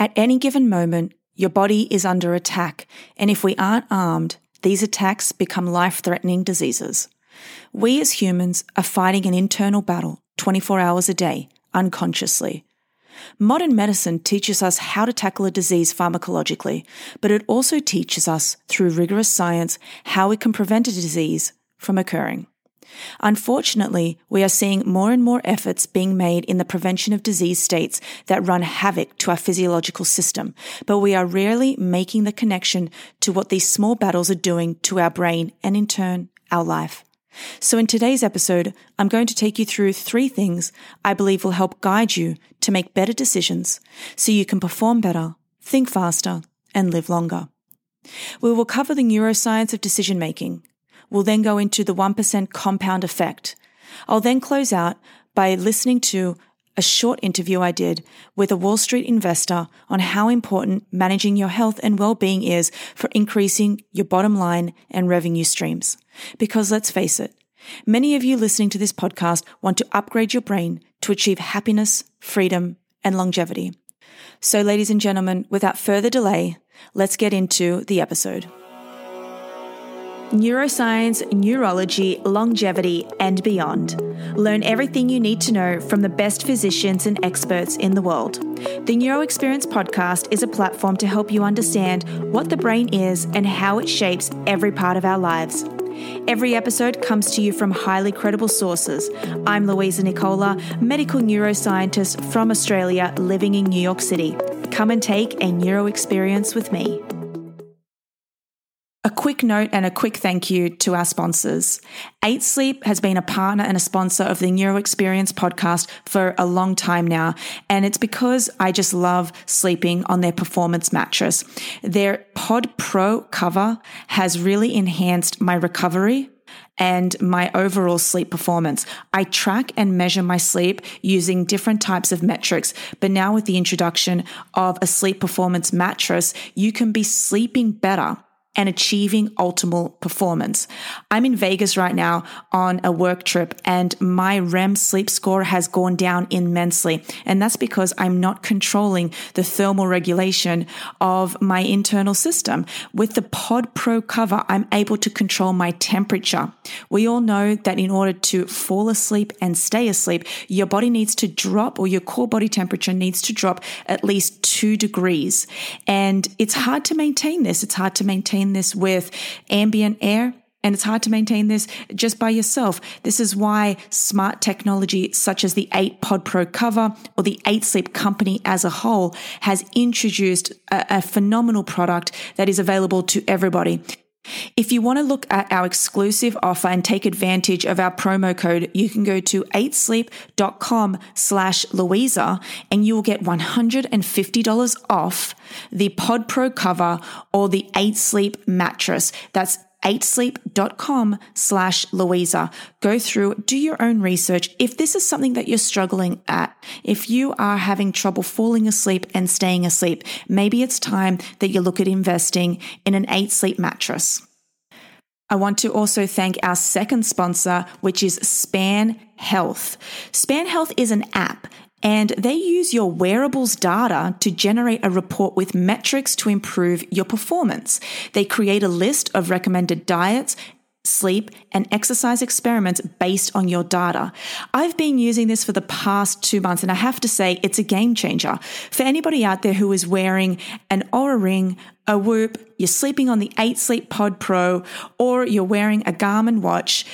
At any given moment, your body is under attack, and if we aren't armed, these attacks become life threatening diseases. We as humans are fighting an internal battle 24 hours a day, unconsciously. Modern medicine teaches us how to tackle a disease pharmacologically, but it also teaches us through rigorous science how we can prevent a disease from occurring. Unfortunately, we are seeing more and more efforts being made in the prevention of disease states that run havoc to our physiological system, but we are rarely making the connection to what these small battles are doing to our brain and in turn, our life. So, in today's episode, I'm going to take you through three things I believe will help guide you to make better decisions so you can perform better, think faster, and live longer. We will cover the neuroscience of decision making, We'll then go into the 1% compound effect. I'll then close out by listening to a short interview I did with a Wall Street investor on how important managing your health and well-being is for increasing your bottom line and revenue streams. Because let's face it, many of you listening to this podcast want to upgrade your brain to achieve happiness, freedom, and longevity. So ladies and gentlemen, without further delay, let's get into the episode neuroscience, neurology, longevity, and beyond. Learn everything you need to know from the best physicians and experts in the world. The Neuro Experience podcast is a platform to help you understand what the brain is and how it shapes every part of our lives. Every episode comes to you from highly credible sources. I'm Louisa Nicola, medical neuroscientist from Australia living in New York City. Come and take a neuro experience with me. A quick note and a quick thank you to our sponsors. Eight Sleep has been a partner and a sponsor of the Neuro Experience podcast for a long time now. And it's because I just love sleeping on their performance mattress. Their Pod Pro cover has really enhanced my recovery and my overall sleep performance. I track and measure my sleep using different types of metrics. But now with the introduction of a sleep performance mattress, you can be sleeping better and achieving optimal performance. I'm in Vegas right now on a work trip and my REM sleep score has gone down immensely. And that's because I'm not controlling the thermal regulation of my internal system. With the Pod Pro cover, I'm able to control my temperature. We all know that in order to fall asleep and stay asleep, your body needs to drop or your core body temperature needs to drop at least two degrees. And it's hard to maintain this. It's hard to maintain maintain this with ambient air. And it's hard to maintain this just by yourself. This is why smart technology such as the 8 Pod Pro cover or the 8 Sleep company as a whole has introduced a, a phenomenal product that is available to everybody. If you want to look at our exclusive offer and take advantage of our promo code, you can go to 8sleep.com slash Louisa and you will get $150 off the Pod Pro cover or the 8 Sleep mattress. That's 8sleep.com slash Louisa. Go through, do your own research. If this is something that you're struggling at, if you are having trouble falling asleep and staying asleep, maybe it's time that you look at investing in an 8 sleep mattress. I want to also thank our second sponsor, which is Span Health. Span Health is an app and they use your wearables data to generate a report with metrics to improve your performance. They create a list of recommended diets sleep, and exercise experiments based on your data. I've been using this for the past two months, and I have to say it's a game changer. For anybody out there who is wearing an Oura Ring, a Whoop, you're sleeping on the 8 Sleep Pod Pro, or you're wearing a Garmin watch,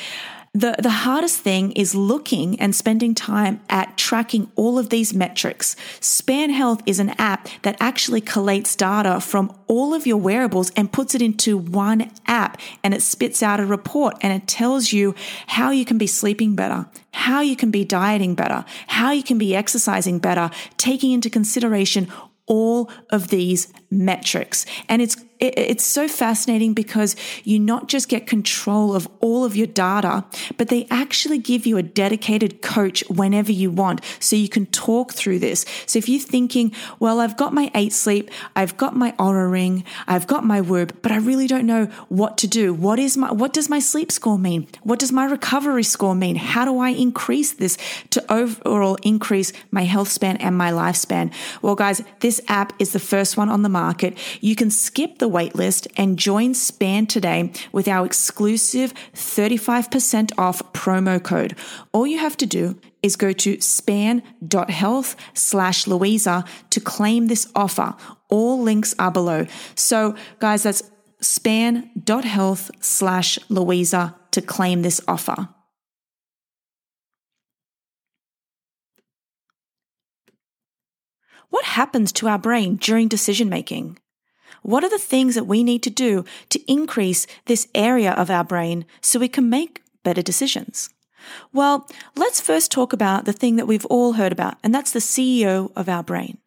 the, the hardest thing is looking and spending time at tracking all of these metrics. Span Health is an app that actually collates data from all of your wearables and puts it into one app and it spits out a report and it tells you how you can be sleeping better, how you can be dieting better, how you can be exercising better, taking into consideration all of these metrics. And it's it, it's so fascinating because you not just get control of all of your data, but they actually give you a dedicated coach whenever you want. So you can talk through this. So if you're thinking, well, I've got my eight sleep, I've got my Oura ring, I've got my Whoop, but I really don't know what to do. What is my, what does my sleep score mean? What does my recovery score mean? How do I increase this to overall increase my health span and my lifespan? Well, guys, this app is the first one on the market. You can skip the waitlist and join Span today with our exclusive 35% off promo code. All you have to do is go to span.health slash Louisa to claim this offer. All links are below. So, guys, that's span.health slash Louisa to claim this offer. What happens to our brain during decision making? What are the things that we need to do to increase this area of our brain so we can make better decisions? Well, let's first talk about the thing that we've all heard about, and that's the CEO of our brain.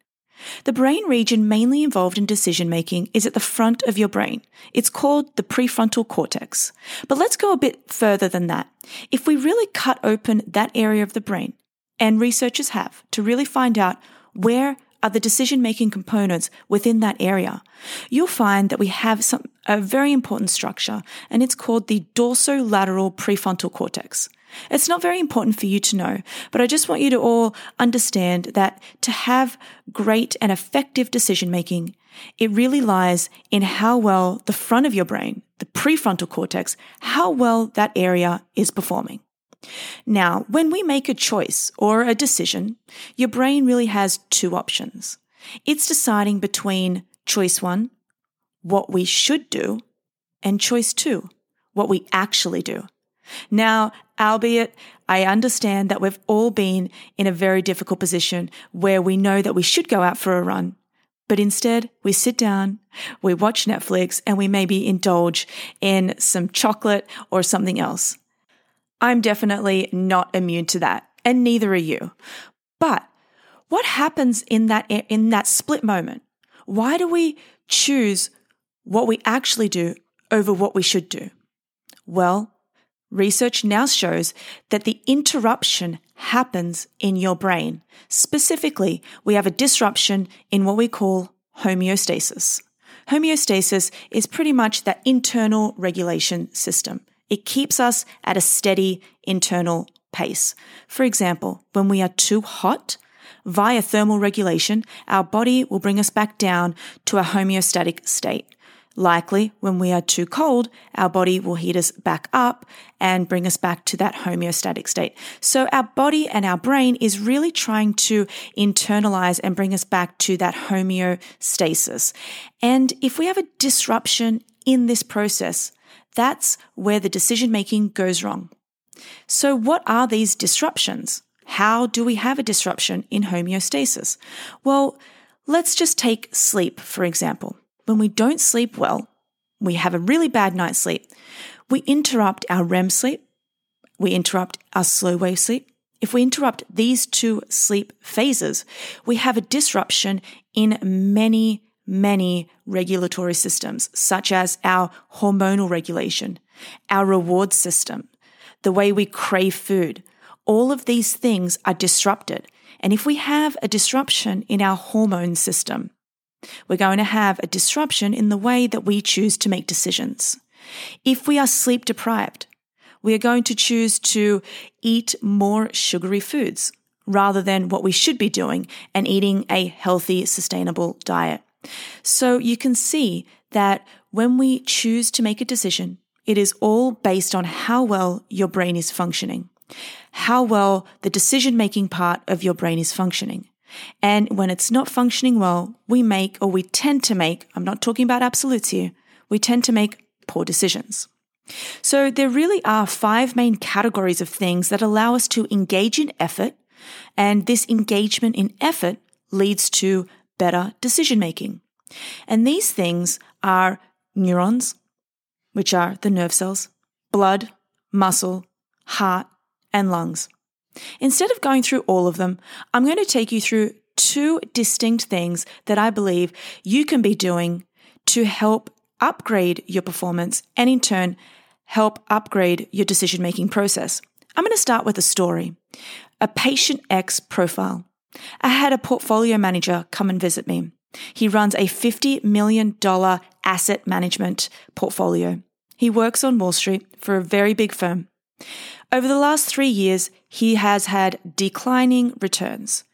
The brain region mainly involved in decision making is at the front of your brain. It's called the prefrontal cortex. But let's go a bit further than that. If we really cut open that area of the brain, and researchers have, to really find out where are the decision making components within that area, you'll find that we have some, a very important structure, and it's called the dorsolateral prefrontal cortex. It's not very important for you to know, but I just want you to all understand that to have great and effective decision making, it really lies in how well the front of your brain, the prefrontal cortex, how well that area is performing. Now, when we make a choice or a decision, your brain really has two options. It's deciding between choice one, what we should do, and choice two, what we actually do. Now, albeit I understand that we've all been in a very difficult position where we know that we should go out for a run, but instead we sit down, we watch Netflix, and we maybe indulge in some chocolate or something else. I'm definitely not immune to that, and neither are you. But what happens in that in that split moment? Why do we choose what we actually do over what we should do? Well, research now shows that the interruption happens in your brain. Specifically, we have a disruption in what we call homeostasis. Homeostasis is pretty much that internal regulation system. It keeps us at a steady internal pace. For example, when we are too hot, via thermal regulation, our body will bring us back down to a homeostatic state. Likely, when we are too cold, our body will heat us back up and bring us back to that homeostatic state. So, our body and our brain is really trying to internalize and bring us back to that homeostasis. And if we have a disruption in this process, that's where the decision making goes wrong. So, what are these disruptions? How do we have a disruption in homeostasis? Well, let's just take sleep, for example. When we don't sleep well, we have a really bad night's sleep, we interrupt our REM sleep, we interrupt our slow wave sleep. If we interrupt these two sleep phases, we have a disruption in many many regulatory systems, such as our hormonal regulation, our reward system, the way we crave food. All of these things are disrupted. And if we have a disruption in our hormone system, we're going to have a disruption in the way that we choose to make decisions. If we are sleep deprived, we are going to choose to eat more sugary foods rather than what we should be doing and eating a healthy, sustainable diet. So you can see that when we choose to make a decision, it is all based on how well your brain is functioning, how well the decision making part of your brain is functioning. And when it's not functioning well, we make or we tend to make, I'm not talking about absolutes here, we tend to make poor decisions. So there really are five main categories of things that allow us to engage in effort. And this engagement in effort leads to better decision making. And these things are neurons, which are the nerve cells, blood, muscle, heart, and lungs. Instead of going through all of them, I'm going to take you through two distinct things that I believe you can be doing to help upgrade your performance and in turn help upgrade your decision making process. I'm going to start with a story a patient X profile. I had a portfolio manager come and visit me. He runs a $50 million asset management portfolio. He works on Wall Street for a very big firm. Over the last three years, he has had declining returns.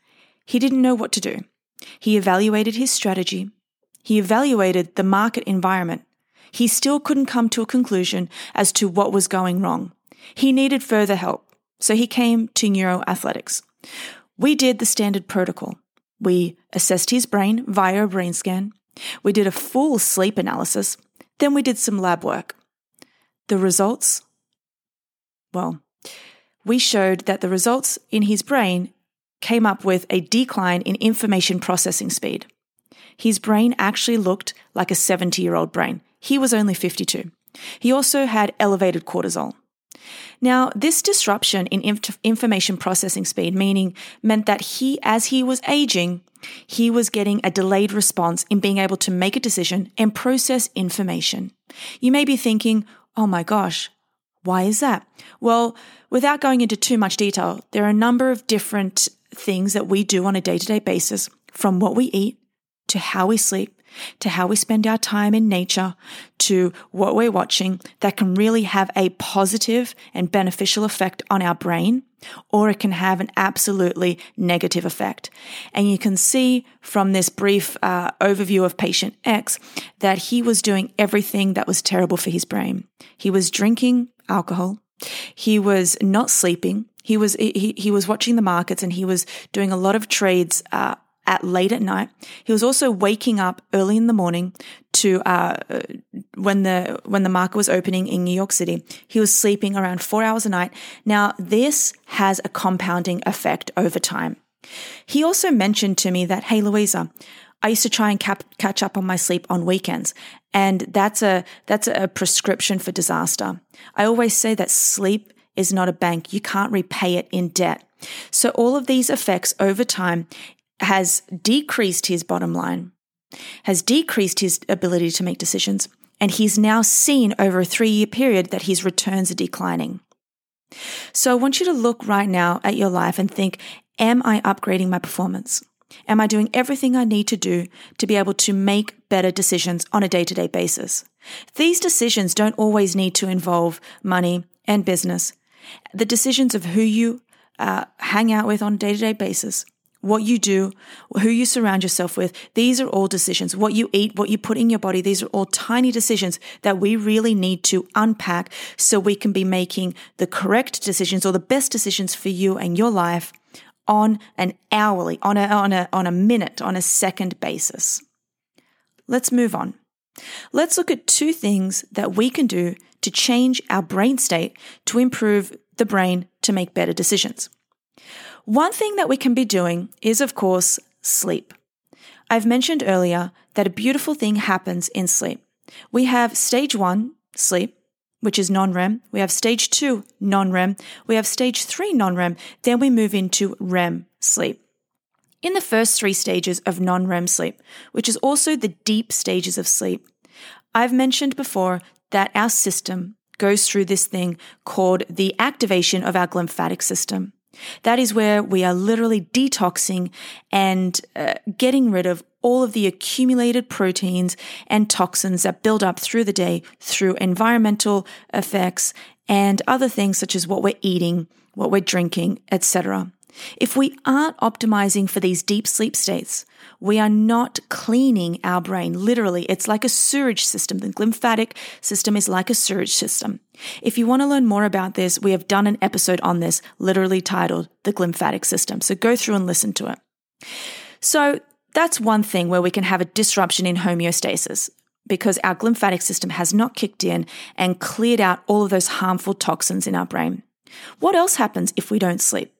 He didn't know what to do. He evaluated his strategy. He evaluated the market environment. He still couldn't come to a conclusion as to what was going wrong. He needed further help. So he came to neuroathletics. We did the standard protocol. We assessed his brain via a brain scan. We did a full sleep analysis. Then we did some lab work. The results? Well, we showed that the results in his brain came up with a decline in information processing speed. His brain actually looked like a 70 year old brain. He was only 52. He also had elevated cortisol. Now, this disruption in inf- information processing speed, meaning meant that he, as he was aging, he was getting a delayed response in being able to make a decision and process information. You may be thinking, oh my gosh, why is that? Well, without going into too much detail, there are a number of different things that we do on a day to day basis from what we eat to how we sleep to how we spend our time in nature, to what we're watching that can really have a positive and beneficial effect on our brain, or it can have an absolutely negative effect. And you can see from this brief uh, overview of patient X that he was doing everything that was terrible for his brain. He was drinking alcohol. He was not sleeping. He was he, he was watching the markets and he was doing a lot of trades uh, at late at night. He was also waking up early in the morning to uh, when the when the market was opening in New York City. He was sleeping around four hours a night. Now this has a compounding effect over time. He also mentioned to me that, hey, Louisa, I used to try and cap- catch up on my sleep on weekends, and that's a that's a prescription for disaster. I always say that sleep is not a bank; you can't repay it in debt. So all of these effects over time has decreased his bottom line, has decreased his ability to make decisions, and he's now seen over a three year period that his returns are declining. So I want you to look right now at your life and think Am I upgrading my performance? Am I doing everything I need to do to be able to make better decisions on a day to day basis? These decisions don't always need to involve money and business. The decisions of who you uh, hang out with on a day to day basis, what you do, who you surround yourself with, these are all decisions. What you eat, what you put in your body, these are all tiny decisions that we really need to unpack so we can be making the correct decisions or the best decisions for you and your life on an hourly, on a, on a, on a minute, on a second basis. Let's move on. Let's look at two things that we can do to change our brain state to improve the brain to make better decisions. One thing that we can be doing is, of course, sleep. I've mentioned earlier that a beautiful thing happens in sleep. We have stage one, sleep, which is non REM. We have stage two, non REM. We have stage three, non REM. Then we move into REM sleep. In the first three stages of non REM sleep, which is also the deep stages of sleep, I've mentioned before that our system goes through this thing called the activation of our glymphatic system. That is where we are literally detoxing and uh, getting rid of all of the accumulated proteins and toxins that build up through the day through environmental effects and other things such as what we're eating, what we're drinking, etc. If we aren't optimizing for these deep sleep states, we are not cleaning our brain. Literally, it's like a sewage system. The glymphatic system is like a sewage system. If you want to learn more about this, we have done an episode on this, literally titled The Glymphatic System. So go through and listen to it. So that's one thing where we can have a disruption in homeostasis because our glymphatic system has not kicked in and cleared out all of those harmful toxins in our brain. What else happens if we don't sleep?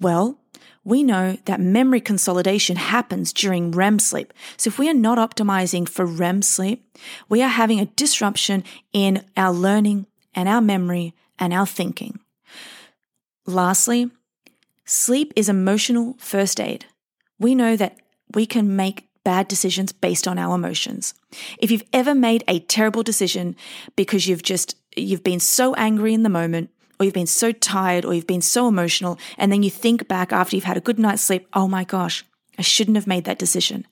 Well, we know that memory consolidation happens during REM sleep. So if we are not optimizing for REM sleep, we are having a disruption in our learning and our memory and our thinking. Lastly, sleep is emotional first aid. We know that we can make bad decisions based on our emotions. If you've ever made a terrible decision because you've just, you've been so angry in the moment, or you've been so tired, or you've been so emotional, and then you think back after you've had a good night's sleep, oh my gosh, I shouldn't have made that decision.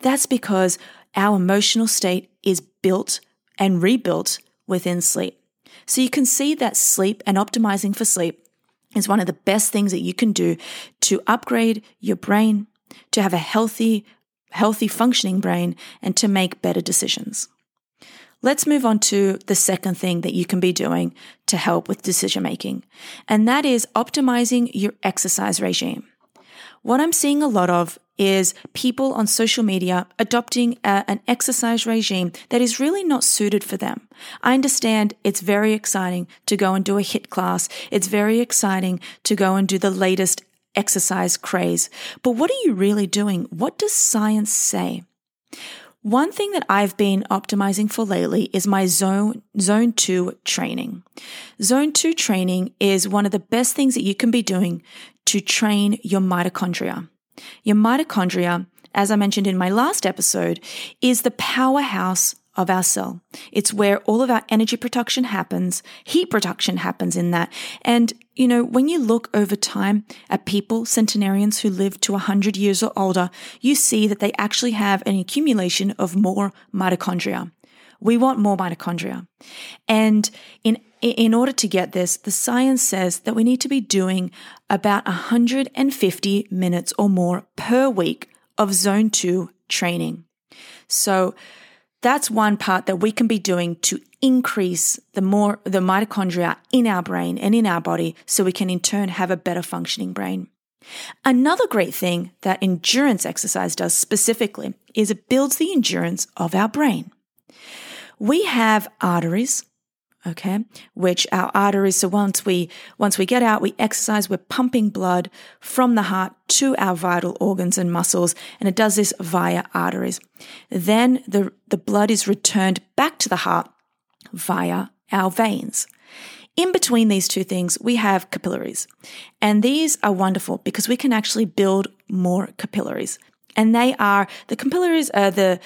That's because our emotional state is built and rebuilt within sleep. So you can see that sleep and optimizing for sleep is one of the best things that you can do to upgrade your brain, to have a healthy, healthy functioning brain, and to make better decisions. Let's move on to the second thing that you can be doing to help with decision making, and that is optimizing your exercise regime. What I'm seeing a lot of is people on social media adopting a, an exercise regime that is really not suited for them. I understand it's very exciting to go and do a HIIT class. It's very exciting to go and do the latest exercise craze. But what are you really doing? What does science say? One thing that I've been optimizing for lately is my zone, zone two training. Zone two training is one of the best things that you can be doing to train your mitochondria. Your mitochondria, as I mentioned in my last episode, is the powerhouse of our cell. It's where all of our energy production happens, heat production happens in that. And, you know, when you look over time at people, centenarians who live to 100 years or older, you see that they actually have an accumulation of more mitochondria. We want more mitochondria. And in in order to get this, the science says that we need to be doing about 150 minutes or more per week of zone 2 training. So that's one part that we can be doing to increase the more the mitochondria in our brain and in our body so we can in turn have a better functioning brain. Another great thing that endurance exercise does specifically is it builds the endurance of our brain. We have arteries okay? Which our arteries so once we once we get out we exercise we're pumping blood from the heart to our vital organs and muscles and it does this via arteries. Then the the blood is returned back to the heart via our veins. In between these two things we have capillaries. And these are wonderful because we can actually build more capillaries. And they are the capillaries are the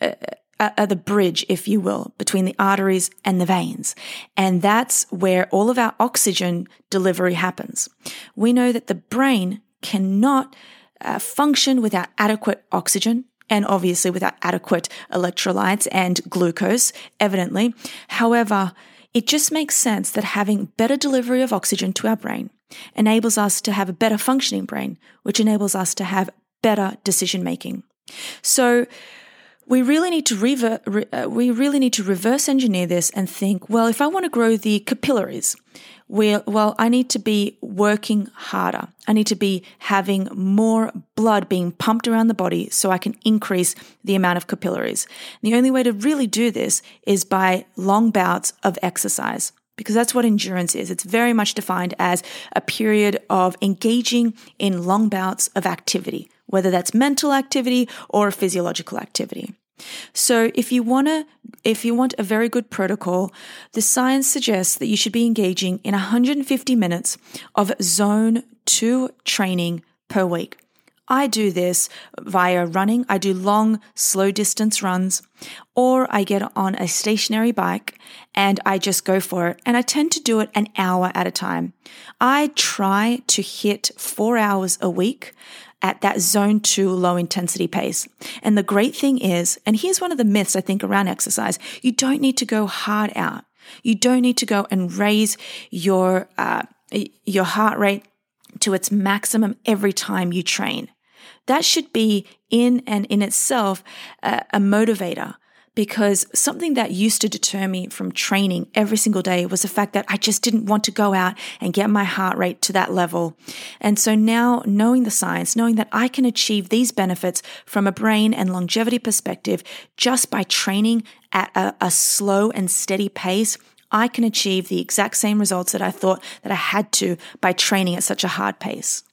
uh, are the bridge, if you will, between the arteries and the veins. And that's where all of our oxygen delivery happens. We know that the brain cannot uh, function without adequate oxygen and obviously without adequate electrolytes and glucose, evidently. However, it just makes sense that having better delivery of oxygen to our brain enables us to have a better functioning brain, which enables us to have better decision making. So, we really need to rever- re- uh, we really need to reverse engineer this and think, well, if I want to grow the capillaries, well, I need to be working harder. I need to be having more blood being pumped around the body so I can increase the amount of capillaries. And the only way to really do this is by long bouts of exercise because that's what endurance is. It's very much defined as a period of engaging in long bouts of activity, whether that's mental activity or physiological activity. So if you want to if you want a very good protocol, the science suggests that you should be engaging in 150 minutes of zone 2 training per week. I do this via running. I do long, slow distance runs, or I get on a stationary bike and I just go for it. And I tend to do it an hour at a time. I try to hit four hours a week at that zone two low intensity pace. And the great thing is, and here's one of the myths I think around exercise, you don't need to go hard out. You don't need to go and raise your, uh, your heart rate to its maximum every time you train. That should be in and in itself a, a motivator because something that used to deter me from training every single day was the fact that I just didn't want to go out and get my heart rate to that level. And so now knowing the science, knowing that I can achieve these benefits from a brain and longevity perspective just by training at a, a slow and steady pace, I can achieve the exact same results that I thought that I had to by training at such a hard pace.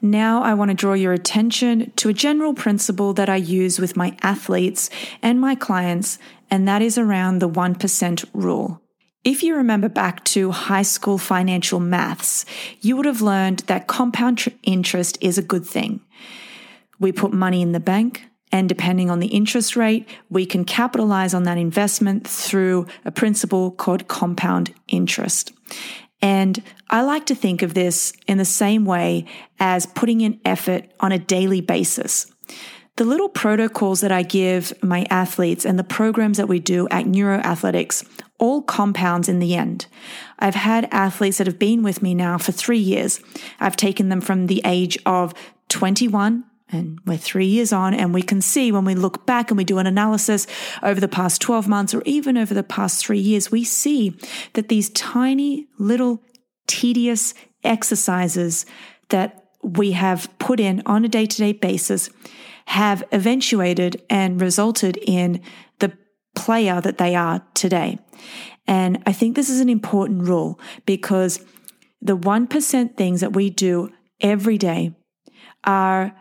Now, I want to draw your attention to a general principle that I use with my athletes and my clients, and that is around the 1% rule. If you remember back to high school financial maths, you would have learned that compound interest is a good thing. We put money in the bank And depending on the interest rate, we can capitalize on that investment through a principle called compound interest. And I like to think of this in the same way as putting in effort on a daily basis. The little protocols that I give my athletes and the programs that we do at Neuroathletics all compounds in the end. I've had athletes that have been with me now for three years. I've taken them from the age of 21 and we're three years on, and we can see when we look back and we do an analysis over the past 12 months or even over the past three years, we see that these tiny little tedious exercises that we have put in on a day to day basis have eventuated and resulted in the player that they are today. And I think this is an important rule because the 1% things that we do every day are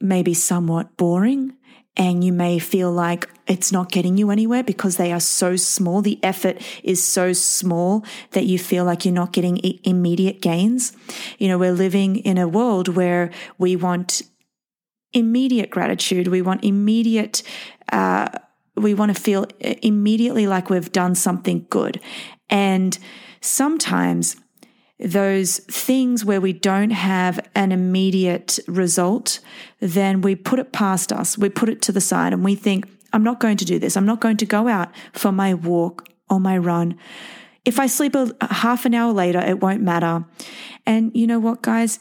maybe somewhat boring and you may feel like it's not getting you anywhere because they are so small. The effort is so small that you feel like you're not getting immediate gains. You know, we're living in a world where we want immediate gratitude. We want immediate, uh, we want to feel immediately like we've done something good. And sometimes those things where we don't have an immediate result, then we put it past us. We put it to the side and we think, I'm not going to do this. I'm not going to go out for my walk or my run. If I sleep a half an hour later, it won't matter. And you know what, guys?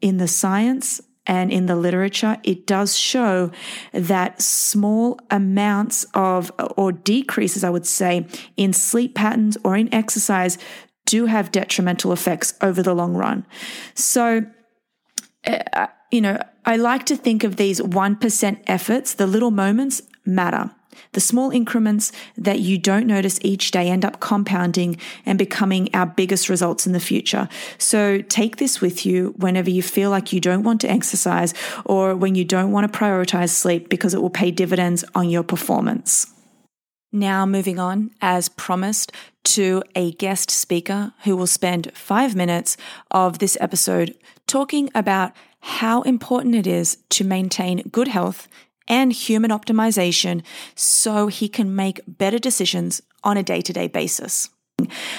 In the science and in the literature, it does show that small amounts of, or decreases, I would say, in sleep patterns or in exercise do have detrimental effects over the long run. So, uh, you know, I like to think of these 1% efforts, the little moments matter. The small increments that you don't notice each day end up compounding and becoming our biggest results in the future. So take this with you whenever you feel like you don't want to exercise or when you don't want to prioritize sleep because it will pay dividends on your performance. Now, moving on, as promised, to a guest speaker who will spend five minutes of this episode talking about how important it is to maintain good health and human optimization so he can make better decisions on a day to day basis.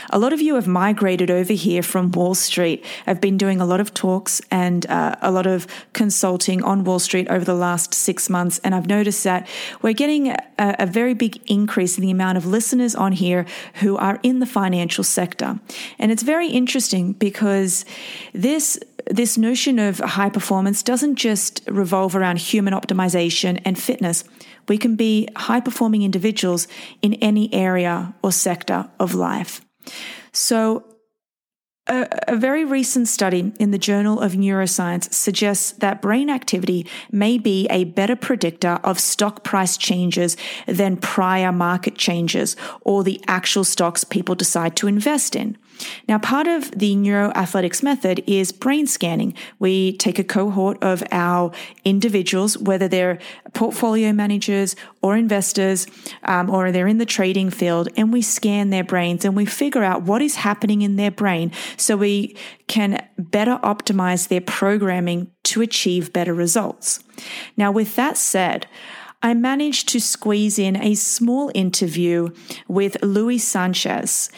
A lot of you have migrated over here from Wall Street. I've been doing a lot of talks and uh, a lot of consulting on Wall Street over the last six months, and I've noticed that we're getting a, a very big increase in the amount of listeners on here who are in the financial sector. And it's very interesting because this this notion of high performance doesn't just revolve around human optimization and fitness. We can be high performing individuals in any area or sector of life. So, a, a, very recent study in the Journal of Neuroscience suggests that brain activity may be a better predictor of stock price changes than prior market changes or the actual stocks people decide to invest in. Now, part of the neuroathletics method is brain scanning. We take a cohort of our individuals, whether they're portfolio managers or investors, um, or they're in the trading field, and we scan their brains and we figure out what is happening in their brain so we can better optimize their programming to achieve better results. Now, with that said, I managed to squeeze in a small interview with Luis Sanchez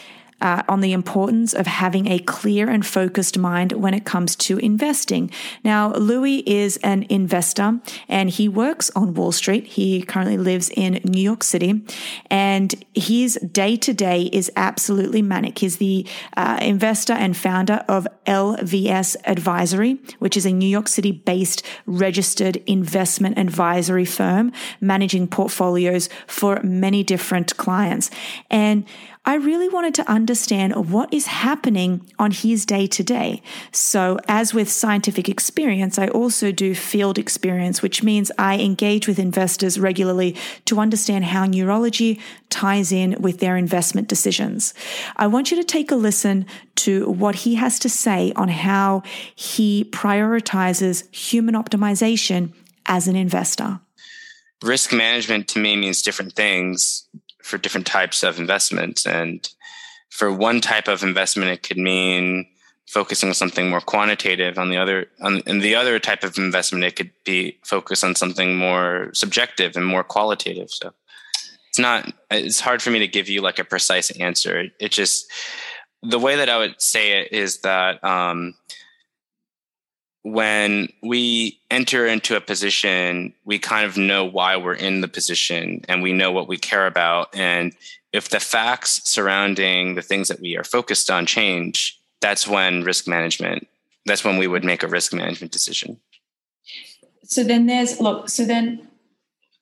uh, on the importance of having a clear and focused mind when it comes to investing. Now, Louis is an investor and he works on Wall Street. He currently lives in New York City and his day to day is absolutely manic. He's the uh, investor and founder of LVS Advisory, which is a New York City based registered investment advisory firm managing portfolios for many different clients. And I really wanted to understand what is happening on his day to day. So, as with scientific experience, I also do field experience, which means I engage with investors regularly to understand how neurology ties in with their investment decisions. I want you to take a listen to what he has to say on how he prioritizes human optimization as an investor. Risk management to me means different things for different types of investments. And for one type of investment, it could mean focusing on something more quantitative. On the other on in the other type of investment it could be focused on something more subjective and more qualitative. So it's not it's hard for me to give you like a precise answer. It just the way that i would say it is that um, when we enter into a position we kind of know why we're in the position and we know what we care about. And if the facts surrounding the things that we are focused on change that's when risk management that's when we would make a risk management decision. So then there's look so then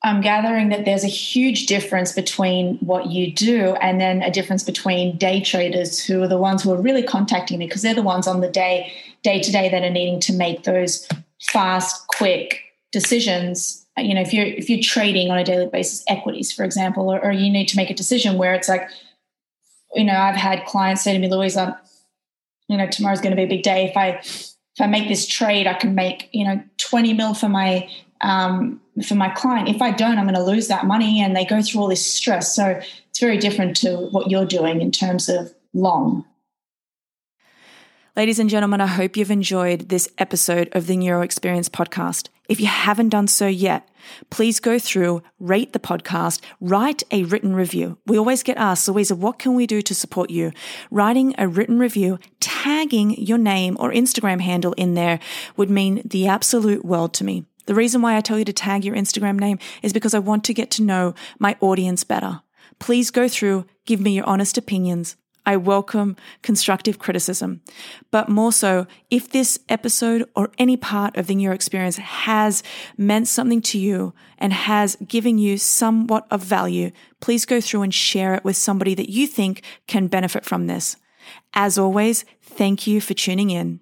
i'm gathering that there's a huge difference between what you do and then a difference between day traders who are the ones who are really contacting me because they're the ones on the day day to day that are needing to make those fast quick decisions. You know if you're if you're trading on a daily basis equities for example or, or you need to make a decision where it's like you know i've had clients say to me louise i'm you know tomorrow's going to be a big day. If i if i make this trade i can make you know 20 mil for my um, for my client if i don't i'm going to lose that money and they go through all this stress so it's very different to what you're doing in terms of long Ladies and gentlemen, I hope you've enjoyed this episode of the Neuro Experience podcast. If you haven't done so yet, please go through, rate the podcast, write a written review. We always get asked, Louisa, what can we do to support you? Writing a written review, tagging your name or Instagram handle in there would mean the absolute world to me. The reason why I tell you to tag your Instagram name is because I want to get to know my audience better. Please go through, give me your honest opinions. I welcome constructive criticism. But more so, if this episode or any part of the Neuro experience has meant something to you and has given you somewhat of value, please go through and share it with somebody that you think can benefit from this. As always, thank you for tuning in.